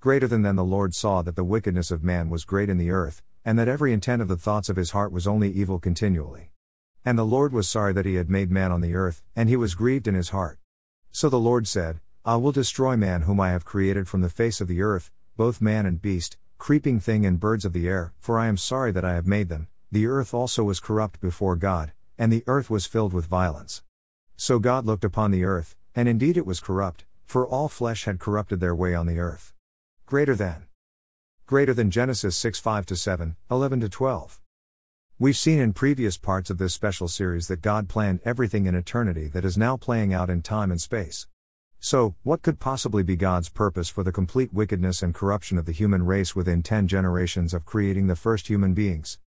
Greater than then the Lord saw that the wickedness of man was great in the earth, and that every intent of the thoughts of his heart was only evil continually. And the Lord was sorry that he had made man on the earth, and he was grieved in his heart. So the Lord said, I will destroy man whom I have created from the face of the earth, both man and beast, creeping thing and birds of the air, for I am sorry that I have made them. The earth also was corrupt before God, and the earth was filled with violence. So God looked upon the earth, and indeed it was corrupt, for all flesh had corrupted their way on the earth. Greater than. Greater than Genesis 6 5 7, 11 12. We've seen in previous parts of this special series that God planned everything in eternity that is now playing out in time and space. So, what could possibly be God's purpose for the complete wickedness and corruption of the human race within 10 generations of creating the first human beings?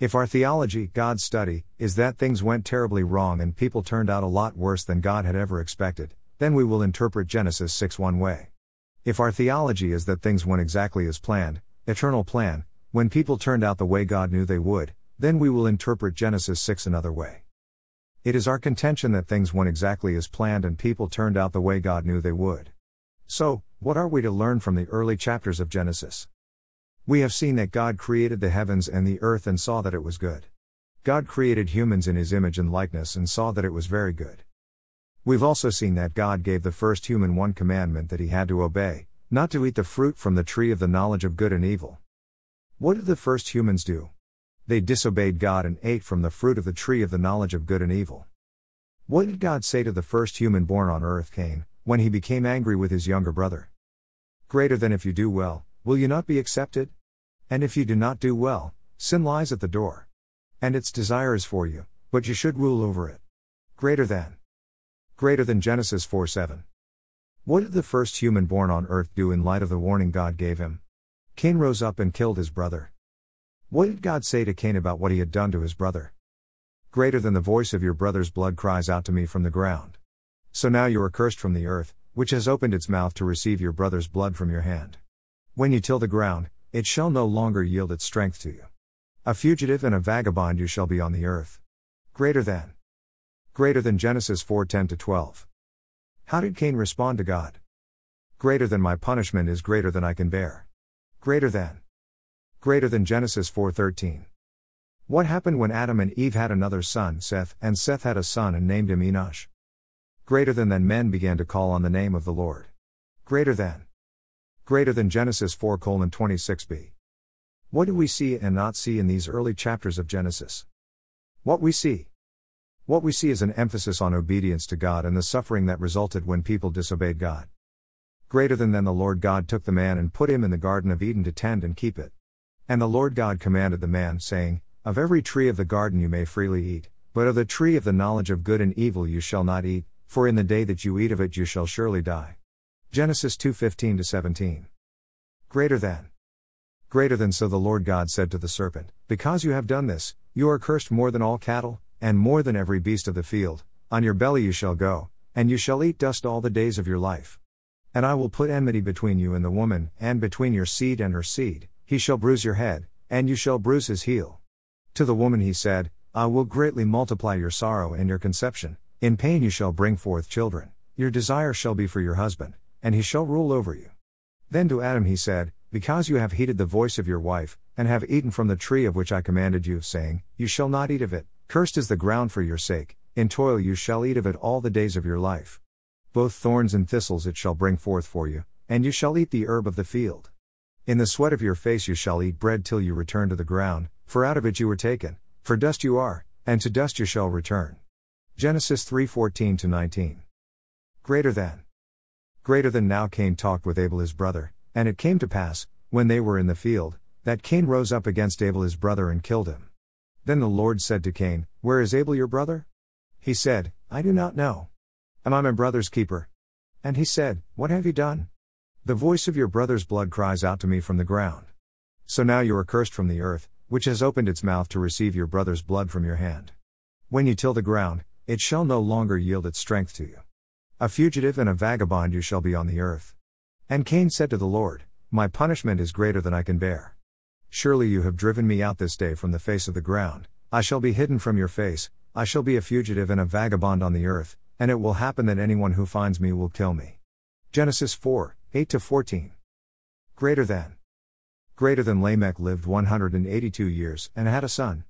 If our theology, God's study, is that things went terribly wrong and people turned out a lot worse than God had ever expected, then we will interpret Genesis 6 one way. If our theology is that things went exactly as planned, eternal plan, when people turned out the way God knew they would, then we will interpret Genesis 6 another way. It is our contention that things went exactly as planned and people turned out the way God knew they would. So, what are we to learn from the early chapters of Genesis? We have seen that God created the heavens and the earth and saw that it was good. God created humans in his image and likeness and saw that it was very good. We've also seen that God gave the first human one commandment that he had to obey not to eat the fruit from the tree of the knowledge of good and evil. What did the first humans do? They disobeyed God and ate from the fruit of the tree of the knowledge of good and evil. What did God say to the first human born on earth, Cain, when he became angry with his younger brother? Greater than if you do well, will you not be accepted? And if you do not do well, sin lies at the door. And its desire is for you, but you should rule over it. Greater than. Greater than Genesis 4 7. What did the first human born on earth do in light of the warning God gave him? Cain rose up and killed his brother. What did God say to Cain about what he had done to his brother? Greater than the voice of your brother's blood cries out to me from the ground. So now you are cursed from the earth, which has opened its mouth to receive your brother's blood from your hand. When you till the ground, it shall no longer yield its strength to you. A fugitive and a vagabond you shall be on the earth. Greater than. Greater than Genesis 4:10 to 12. How did Cain respond to God? Greater than my punishment is greater than I can bear. Greater than greater than Genesis 4:13. What happened when Adam and Eve had another son, Seth, and Seth had a son and named him Enosh? Greater than then men began to call on the name of the Lord. Greater than. Greater than Genesis 4:26b. What do we see and not see in these early chapters of Genesis? What we see. What we see is an emphasis on obedience to God and the suffering that resulted when people disobeyed God. Greater than then the Lord God took the man and put him in the Garden of Eden to tend and keep it. And the Lord God commanded the man, saying, Of every tree of the garden you may freely eat, but of the tree of the knowledge of good and evil you shall not eat, for in the day that you eat of it you shall surely die. Genesis 2:15 17. Greater than. Greater than so the Lord God said to the serpent, Because you have done this, you are cursed more than all cattle, and more than every beast of the field, on your belly you shall go, and you shall eat dust all the days of your life. And I will put enmity between you and the woman, and between your seed and her seed, he shall bruise your head, and you shall bruise his heel. To the woman he said, I will greatly multiply your sorrow and your conception, in pain you shall bring forth children, your desire shall be for your husband, and he shall rule over you. Then to Adam he said, Because you have heeded the voice of your wife, and have eaten from the tree of which I commanded you, saying, You shall not eat of it, cursed is the ground for your sake, in toil you shall eat of it all the days of your life. Both thorns and thistles it shall bring forth for you, and you shall eat the herb of the field. In the sweat of your face you shall eat bread till you return to the ground, for out of it you were taken, for dust you are, and to dust you shall return. Genesis 3:14 19. Greater than. Greater than now Cain talked with Abel his brother, and it came to pass, when they were in the field, that Cain rose up against Abel his brother and killed him. Then the Lord said to Cain, Where is Abel your brother? He said, I do not know. Am I my brother's keeper? And he said, What have you done? The voice of your brother's blood cries out to me from the ground. So now you are cursed from the earth, which has opened its mouth to receive your brother's blood from your hand. When you till the ground, it shall no longer yield its strength to you. A fugitive and a vagabond you shall be on the earth. And Cain said to the Lord, My punishment is greater than I can bear. Surely you have driven me out this day from the face of the ground, I shall be hidden from your face, I shall be a fugitive and a vagabond on the earth, and it will happen that anyone who finds me will kill me. Genesis 4, 8 14. Greater than. Greater than Lamech lived 182 years, and had a son.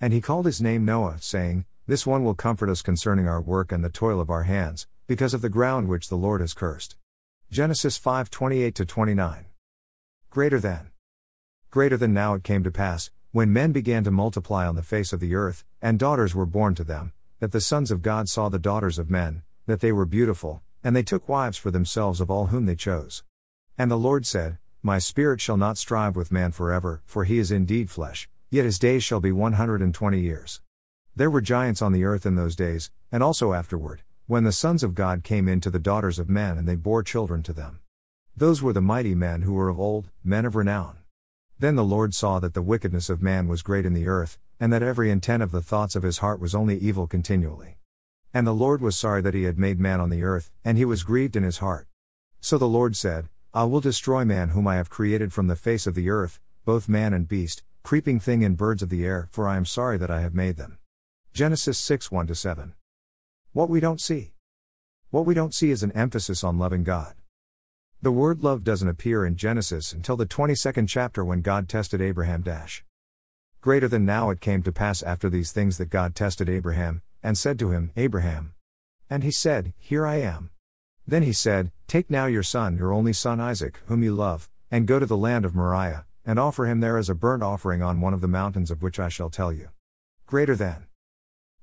And he called his name Noah, saying, This one will comfort us concerning our work and the toil of our hands, because of the ground which the Lord has cursed. Genesis 5 28 29. Greater than. Greater than now it came to pass, when men began to multiply on the face of the earth, and daughters were born to them, that the sons of God saw the daughters of men, that they were beautiful, and they took wives for themselves of all whom they chose. And the Lord said, My spirit shall not strive with man forever, for he is indeed flesh, yet his days shall be one hundred and twenty years. There were giants on the earth in those days, and also afterward, when the sons of God came in to the daughters of men and they bore children to them. Those were the mighty men who were of old, men of renown. Then the Lord saw that the wickedness of man was great in the earth, and that every intent of the thoughts of his heart was only evil continually. And the Lord was sorry that he had made man on the earth, and he was grieved in his heart. So the Lord said, I will destroy man whom I have created from the face of the earth, both man and beast, creeping thing and birds of the air, for I am sorry that I have made them. Genesis 6 1 7. What we don't see. What we don't see is an emphasis on loving God. The word love doesn't appear in Genesis until the 22nd chapter when God tested Abraham. Dash. Greater than now it came to pass after these things that God tested Abraham, and said to him, Abraham. And he said, Here I am. Then he said, Take now your son, your only son Isaac, whom you love, and go to the land of Moriah, and offer him there as a burnt offering on one of the mountains of which I shall tell you. Greater than.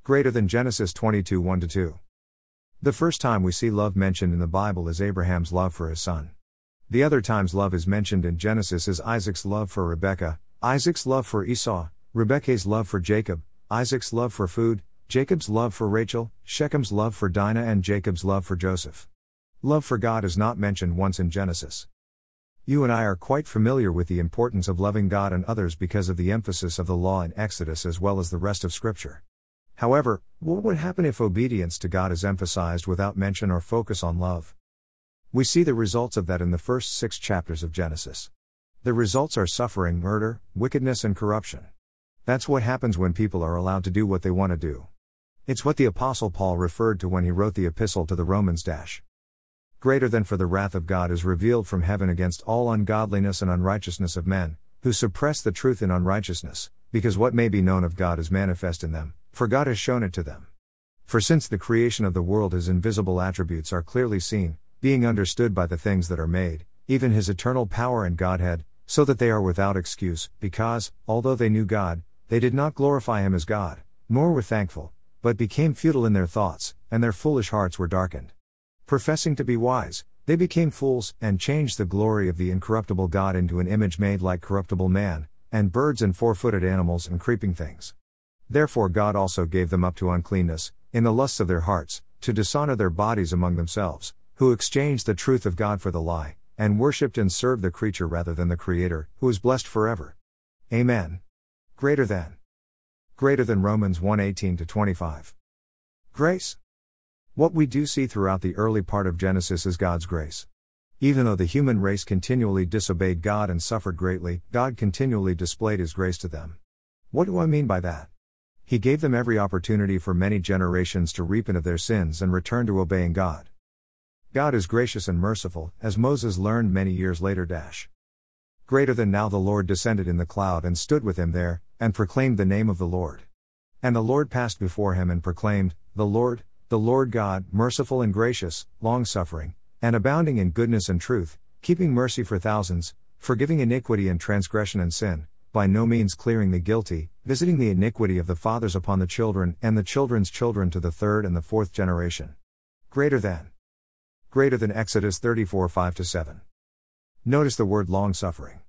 Greater than Genesis 22 1 2. The first time we see love mentioned in the Bible is Abraham's love for his son. The other times love is mentioned in Genesis is Isaac's love for Rebekah, Isaac's love for Esau, Rebekah's love for Jacob, Isaac's love for food, Jacob's love for Rachel, Shechem's love for Dinah, and Jacob's love for Joseph. Love for God is not mentioned once in Genesis. You and I are quite familiar with the importance of loving God and others because of the emphasis of the law in Exodus as well as the rest of Scripture. However, what would happen if obedience to God is emphasized without mention or focus on love? We see the results of that in the first six chapters of Genesis. The results are suffering, murder, wickedness, and corruption. That's what happens when people are allowed to do what they want to do. It's what the Apostle Paul referred to when he wrote the epistle to the Romans. Dash. Greater than for the wrath of God is revealed from heaven against all ungodliness and unrighteousness of men, who suppress the truth in unrighteousness, because what may be known of God is manifest in them, for God has shown it to them. For since the creation of the world his invisible attributes are clearly seen, being understood by the things that are made, even his eternal power and Godhead, so that they are without excuse, because, although they knew God, they did not glorify him as God, nor were thankful, but became futile in their thoughts, and their foolish hearts were darkened. Professing to be wise, they became fools, and changed the glory of the incorruptible God into an image made like corruptible man, and birds and four footed animals and creeping things. Therefore God also gave them up to uncleanness, in the lusts of their hearts, to dishonor their bodies among themselves, who exchanged the truth of God for the lie, and worshipped and served the creature rather than the Creator, who is blessed forever. Amen. Greater than. Greater than Romans 1 18 25. Grace. What we do see throughout the early part of Genesis is God's grace. Even though the human race continually disobeyed God and suffered greatly, God continually displayed His grace to them. What do I mean by that? He gave them every opportunity for many generations to repent of their sins and return to obeying God. God is gracious and merciful, as Moses learned many years later. Dash. Greater than now the Lord descended in the cloud and stood with him there, and proclaimed the name of the Lord. And the Lord passed before him and proclaimed, The Lord, the Lord God, merciful and gracious, long suffering, and abounding in goodness and truth, keeping mercy for thousands, forgiving iniquity and transgression and sin, by no means clearing the guilty, visiting the iniquity of the fathers upon the children and the children's children to the third and the fourth generation. Greater than. Greater than Exodus 34 5 7. Notice the word long suffering.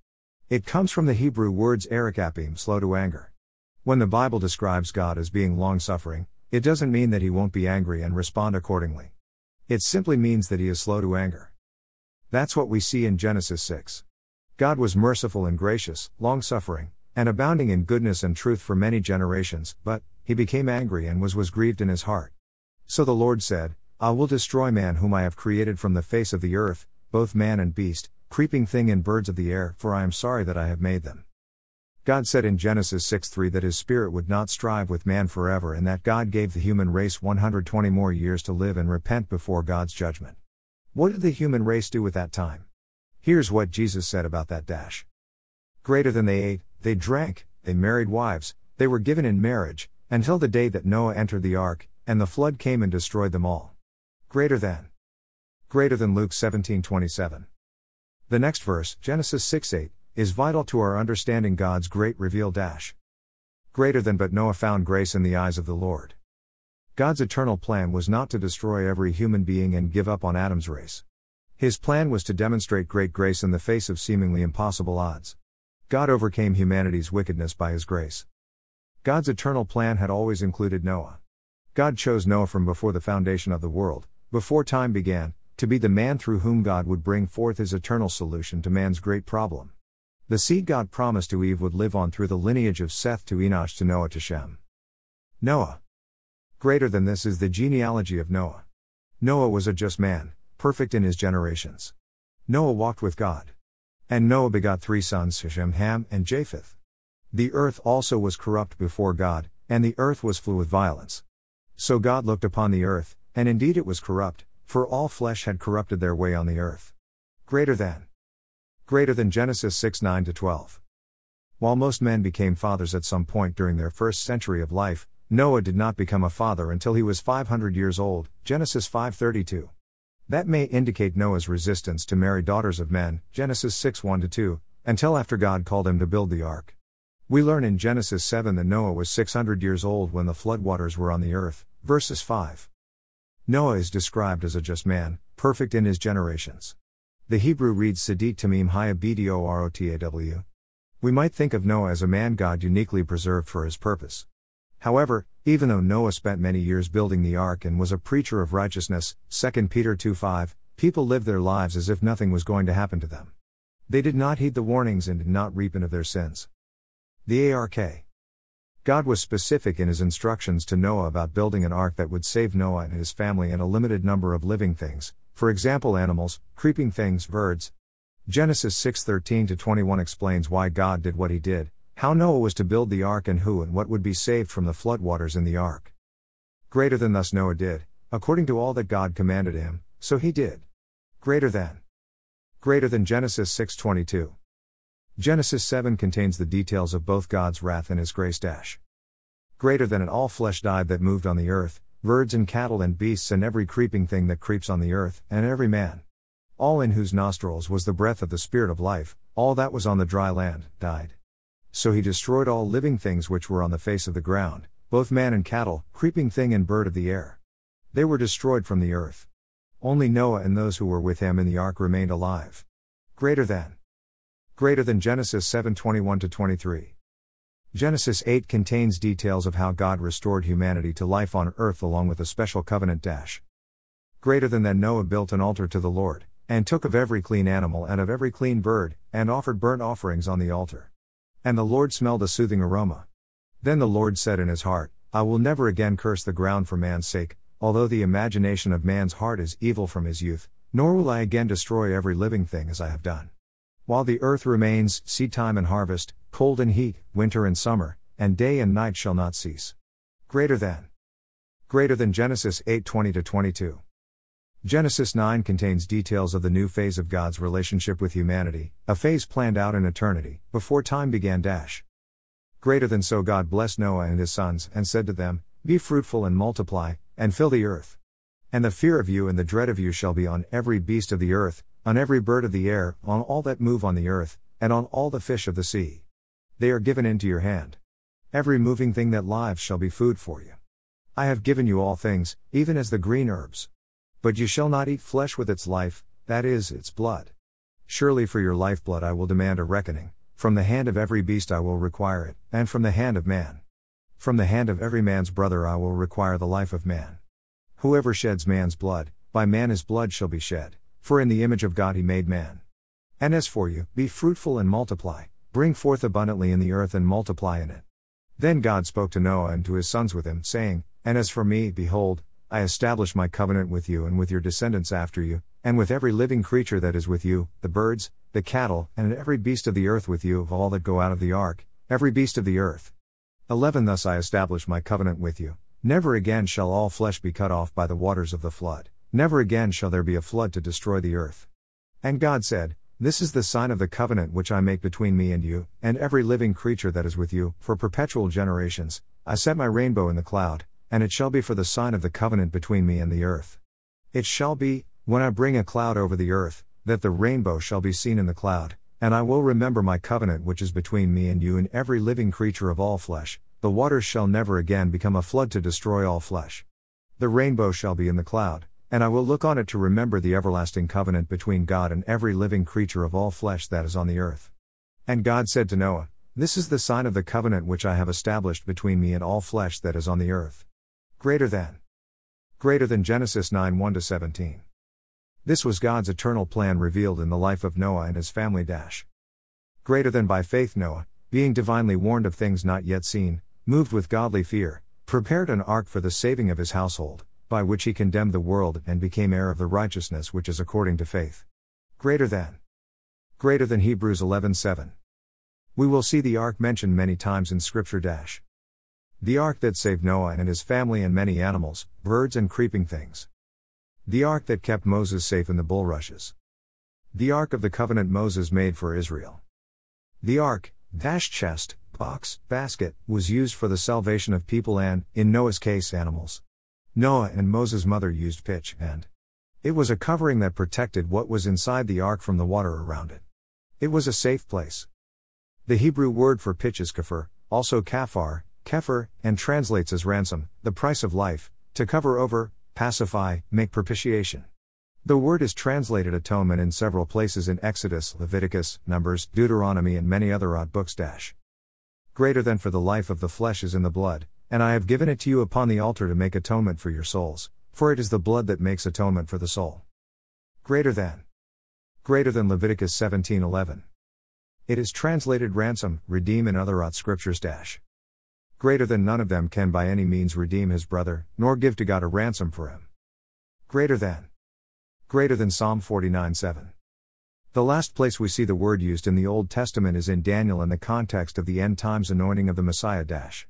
It comes from the Hebrew words erikapim, slow to anger. When the Bible describes God as being long suffering, it doesn't mean that he won't be angry and respond accordingly. It simply means that he is slow to anger. That's what we see in Genesis 6. God was merciful and gracious, long suffering, and abounding in goodness and truth for many generations, but, he became angry and was, was grieved in his heart. So the Lord said, I will destroy man whom I have created from the face of the earth, both man and beast, creeping thing and birds of the air, for I am sorry that I have made them. God said in Genesis 6 3 that his spirit would not strive with man forever and that God gave the human race 120 more years to live and repent before God's judgment. What did the human race do with that time? Here's what Jesus said about that dash. Greater than they ate, they drank, they married wives, they were given in marriage, until the day that Noah entered the ark, and the flood came and destroyed them all. Greater than. Greater than Luke 17:27. The next verse, Genesis 6:8, is vital to our understanding God's great reveal dash. Greater than but Noah found grace in the eyes of the Lord. God's eternal plan was not to destroy every human being and give up on Adam's race. His plan was to demonstrate great grace in the face of seemingly impossible odds. God overcame humanity's wickedness by his grace. God's eternal plan had always included Noah. God chose Noah from before the foundation of the world, before time began, to be the man through whom God would bring forth his eternal solution to man's great problem. The seed God promised to Eve would live on through the lineage of Seth to Enosh to Noah to Shem. Noah. Greater than this is the genealogy of Noah. Noah was a just man, perfect in his generations. Noah walked with God. And Noah begot three sons, Shem, Ham, and Japheth. The earth also was corrupt before God, and the earth was flew with violence. So God looked upon the earth, and indeed it was corrupt, for all flesh had corrupted their way on the earth. Greater than. Greater than Genesis 6 9 12. While most men became fathers at some point during their first century of life, Noah did not become a father until he was 500 years old, Genesis 5:32. That may indicate Noah's resistance to marry daughters of men, Genesis 6 1 2, until after God called him to build the ark. We learn in Genesis 7 that Noah was 600 years old when the floodwaters were on the earth, verses 5. Noah is described as a just man, perfect in his generations. The Hebrew reads Sedit Tamim Hayabdoraw. We might think of Noah as a man God uniquely preserved for his purpose. However, even though Noah spent many years building the ark and was a preacher of righteousness, 2 Peter 2:5, people lived their lives as if nothing was going to happen to them. They did not heed the warnings and did not repent of their sins. The ARK. God was specific in his instructions to Noah about building an ark that would save Noah and his family and a limited number of living things, for example animals, creeping things, birds. Genesis 6:13 to 21 explains why God did what he did, how Noah was to build the ark and who and what would be saved from the floodwaters in the ark. Greater than thus Noah did, according to all that God commanded him, so he did. Greater than. Greater than Genesis 6:22. Genesis 7 contains the details of both God's wrath and his grace dash. Greater than it all flesh died that moved on the earth, birds and cattle and beasts and every creeping thing that creeps on the earth, and every man. All in whose nostrils was the breath of the Spirit of life, all that was on the dry land, died. So he destroyed all living things which were on the face of the ground, both man and cattle, creeping thing and bird of the air. They were destroyed from the earth. Only Noah and those who were with him in the ark remained alive. Greater than. Greater than Genesis 7:21 to 23. Genesis 8 contains details of how God restored humanity to life on earth along with a special covenant dash. Greater than that Noah built an altar to the Lord, and took of every clean animal and of every clean bird, and offered burnt offerings on the altar. And the Lord smelled a soothing aroma. Then the Lord said in his heart, I will never again curse the ground for man's sake, although the imagination of man's heart is evil from his youth, nor will I again destroy every living thing as I have done. While the earth remains, seed time and harvest, cold and heat, winter and summer, and day and night shall not cease. Greater than. Greater than Genesis 8 20 22. Genesis 9 contains details of the new phase of God's relationship with humanity, a phase planned out in eternity, before time began. Dash. Greater than so, God blessed Noah and his sons, and said to them, Be fruitful and multiply, and fill the earth. And the fear of you and the dread of you shall be on every beast of the earth, on every bird of the air, on all that move on the earth, and on all the fish of the sea. They are given into your hand. Every moving thing that lives shall be food for you. I have given you all things, even as the green herbs. But you shall not eat flesh with its life, that is, its blood. Surely for your lifeblood I will demand a reckoning, from the hand of every beast I will require it, and from the hand of man. From the hand of every man's brother I will require the life of man. Whoever sheds man's blood, by man his blood shall be shed, for in the image of God he made man. And as for you, be fruitful and multiply, bring forth abundantly in the earth and multiply in it. Then God spoke to Noah and to his sons with him, saying, And as for me, behold, I establish my covenant with you and with your descendants after you, and with every living creature that is with you, the birds, the cattle, and every beast of the earth with you, of all that go out of the ark, every beast of the earth. 11 Thus I establish my covenant with you. Never again shall all flesh be cut off by the waters of the flood, never again shall there be a flood to destroy the earth. And God said, This is the sign of the covenant which I make between me and you, and every living creature that is with you, for perpetual generations. I set my rainbow in the cloud, and it shall be for the sign of the covenant between me and the earth. It shall be, when I bring a cloud over the earth, that the rainbow shall be seen in the cloud, and I will remember my covenant which is between me and you and every living creature of all flesh, the waters shall never again become a flood to destroy all flesh. The rainbow shall be in the cloud, and I will look on it to remember the everlasting covenant between God and every living creature of all flesh that is on the earth. And God said to Noah, This is the sign of the covenant which I have established between me and all flesh that is on the earth. Greater than. Greater than Genesis 9 1 17. This was God's eternal plan revealed in the life of Noah and his family. Dash. Greater than by faith Noah, being divinely warned of things not yet seen, moved with godly fear, prepared an ark for the saving of his household by which he condemned the world and became heir of the righteousness which is according to faith. Greater than. Greater than Hebrews 11:7. We will see the ark mentioned many times in scripture dash. The ark that saved Noah and his family and many animals, birds and creeping things. The ark that kept Moses safe in the bulrushes. The ark of the covenant Moses made for Israel. The ark, dash chest, box, basket, was used for the salvation of people and, in Noah's case, animals. Noah and Moses' mother used pitch, and it was a covering that protected what was inside the ark from the water around it. It was a safe place. The Hebrew word for pitch is kafir, also kafar, kefir, and translates as ransom, the price of life, to cover over, pacify, make propitiation. The word is translated atonement in several places in Exodus, Leviticus, Numbers, Deuteronomy, and many other odd books. Dash. Greater than for the life of the flesh is in the blood, and I have given it to you upon the altar to make atonement for your souls, for it is the blood that makes atonement for the soul. Greater than. Greater than Leviticus 17:11. It is translated ransom, redeem in other odd scriptures dash. Greater than none of them can by any means redeem his brother, nor give to God a ransom for him. Greater than. Greater than Psalm 49:7. The last place we see the word used in the Old Testament is in Daniel in the context of the end times anointing of the Messiah dash.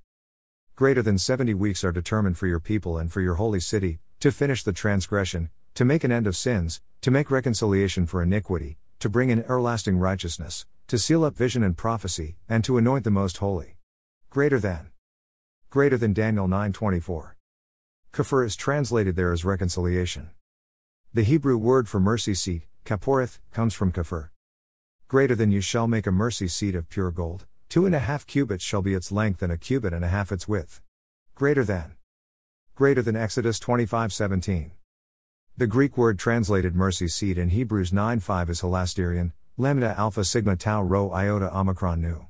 Greater than 70 weeks are determined for your people and for your holy city, to finish the transgression, to make an end of sins, to make reconciliation for iniquity, to bring in everlasting righteousness, to seal up vision and prophecy, and to anoint the most holy. Greater than. Greater than Daniel 9:24. Kafir is translated there as reconciliation. The Hebrew word for mercy seat, kaporeth, comes from kafir. Greater than you shall make a mercy seat of pure gold, Two and a half cubits shall be its length and a cubit and a half its width. Greater than. Greater than Exodus 25:17. The Greek word translated mercy seat in Hebrews 9:5 is hilasterion, lambda alpha sigma tau rho iota omicron nu.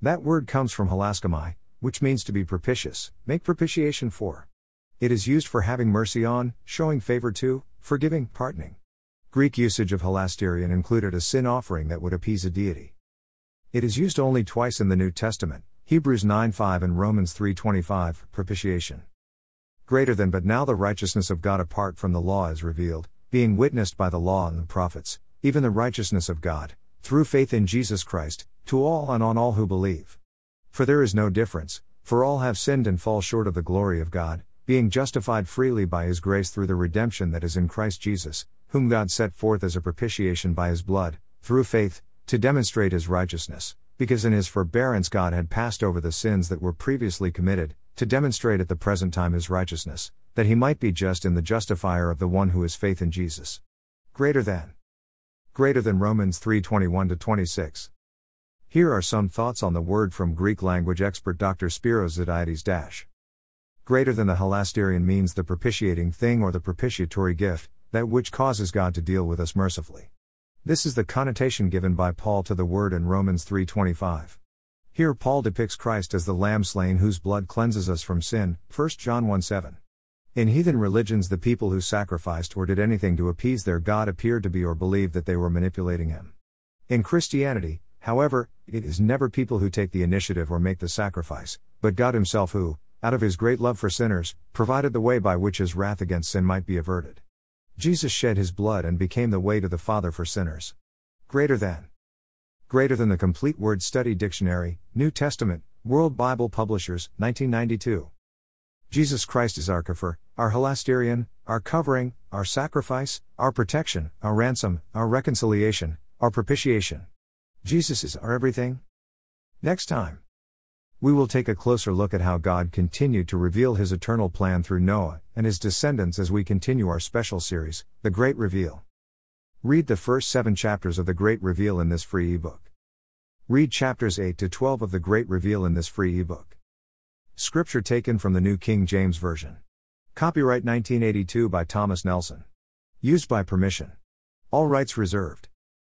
That word comes from hilaskomai, which means to be propitious, make propitiation for. It is used for having mercy on, showing favor to, forgiving, pardoning. Greek usage of hilasterion included a sin offering that would appease a deity. It is used only twice in the New Testament, Hebrews 9:5 and Romans 3:25, propitiation. Greater than but now the righteousness of God apart from the law is revealed, being witnessed by the law and the prophets, even the righteousness of God, through faith in Jesus Christ, to all and on all who believe. For there is no difference, for all have sinned and fall short of the glory of God, being justified freely by his grace through the redemption that is in Christ Jesus, whom God set forth as a propitiation by his blood, through faith, to demonstrate his righteousness, because in his forbearance God had passed over the sins that were previously committed, to demonstrate at the present time his righteousness, that he might be just in the justifier of the one who has faith in Jesus. Greater than. Greater than Romans 3:21 26. Here are some thoughts on the word from Greek language expert Dr. Spiros Zodhiates dash. Greater than the hilasterion means the propitiating thing or the propitiatory gift, that which causes God to deal with us mercifully. This is the connotation given by Paul to the word in Romans 3:25. Here Paul depicts Christ as the lamb slain whose blood cleanses us from sin, 1 John 1:7. In heathen religions the people who sacrificed or did anything to appease their god appeared to be or believed that they were manipulating him. In Christianity, however, it is never people who take the initiative or make the sacrifice, but God himself who, out of his great love for sinners, provided the way by which his wrath against sin might be averted. Jesus shed his blood and became the way to the Father for sinners. Greater than. Greater than the Complete Word Study Dictionary, New Testament, World Bible Publishers, 1992. Jesus Christ is our kafir, our hilasterion, our covering, our sacrifice, our protection, our ransom, our reconciliation, Our propitiation. Jesus is our everything. Next time, we will take a closer look at how God continued to reveal his eternal plan through Noah and his descendants as we continue our special series, The Great Reveal. Read the first seven chapters of The Great Reveal in this free ebook. Read chapters 8 to 12 of The Great Reveal in this free ebook. Scripture taken from the New King James Version. Copyright 1982 by Thomas Nelson. Used by permission. All rights reserved.